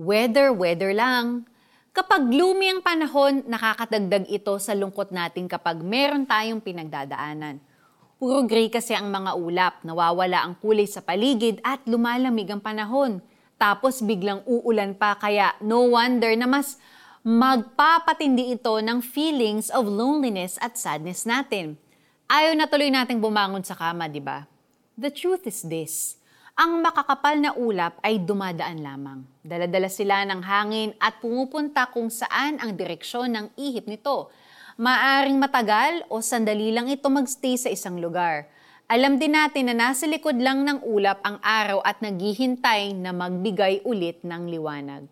Weather-weather lang. Kapag gloomy ang panahon, nakakadagdag ito sa lungkot natin kapag meron tayong pinagdadaanan. Puro gray kasi ang mga ulap, nawawala ang kulay sa paligid at lumalamig ang panahon. Tapos biglang uulan pa kaya no wonder na mas magpapatindi ito ng feelings of loneliness at sadness natin. Ayaw na tuloy nating bumangon sa kama, di ba? The truth is this ang makakapal na ulap ay dumadaan lamang. Daladala sila ng hangin at pumupunta kung saan ang direksyon ng ihip nito. Maaring matagal o sandali lang ito magstay sa isang lugar. Alam din natin na nasa likod lang ng ulap ang araw at naghihintay na magbigay ulit ng liwanag.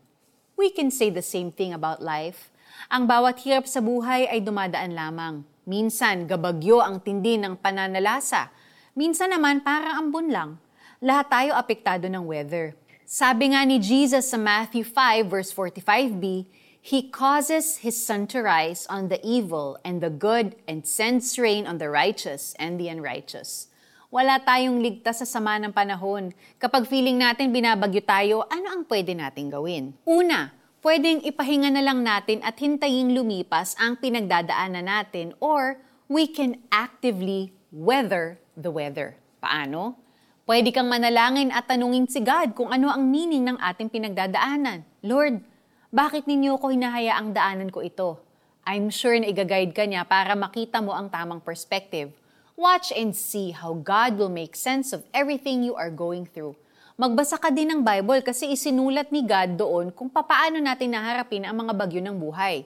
We can say the same thing about life. Ang bawat hirap sa buhay ay dumadaan lamang. Minsan, gabagyo ang tindi ng pananalasa. Minsan naman, parang ambon lang lahat tayo apektado ng weather. Sabi nga ni Jesus sa Matthew 5 verse 45b, He causes His sun to rise on the evil and the good and sends rain on the righteous and the unrighteous. Wala tayong ligtas sa sama ng panahon. Kapag feeling natin binabagyo tayo, ano ang pwede nating gawin? Una, pwedeng ipahinga na lang natin at hintayin lumipas ang pinagdadaanan natin or we can actively weather the weather. Paano? Pwede kang manalangin at tanungin si God kung ano ang meaning ng ating pinagdadaanan. Lord, bakit ninyo ko hinahayaang daanan ko ito? I'm sure na igaguide ka niya para makita mo ang tamang perspective. Watch and see how God will make sense of everything you are going through. Magbasa ka din ng Bible kasi isinulat ni God doon kung papaano natin naharapin ang mga bagyo ng buhay.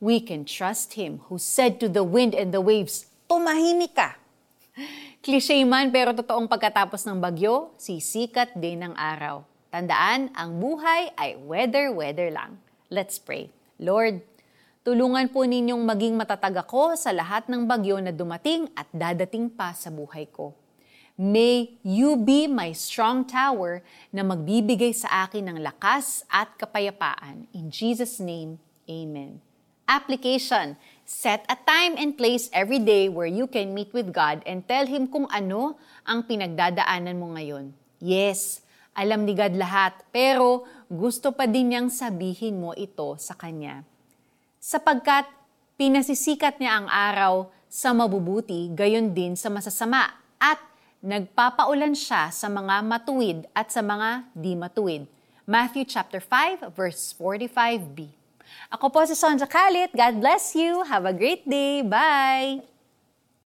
We can trust Him who said to the wind and the waves, Tumahimik ka! Cliche man pero totoong pagkatapos ng bagyo, sisikat din ang araw. Tandaan, ang buhay ay weather-weather lang. Let's pray. Lord, tulungan po ninyong maging matatag ako sa lahat ng bagyo na dumating at dadating pa sa buhay ko. May you be my strong tower na magbibigay sa akin ng lakas at kapayapaan. In Jesus' name, Amen. Application. Set a time and place every day where you can meet with God and tell Him kung ano ang pinagdadaanan mo ngayon. Yes, alam ni God lahat, pero gusto pa din niyang sabihin mo ito sa Kanya. Sapagkat pinasisikat niya ang araw sa mabubuti, gayon din sa masasama, at nagpapaulan siya sa mga matuwid at sa mga di matuwid. Matthew chapter 5 verse 45b. Ako po si Sonja Kalit. God bless you. Have a great day. Bye!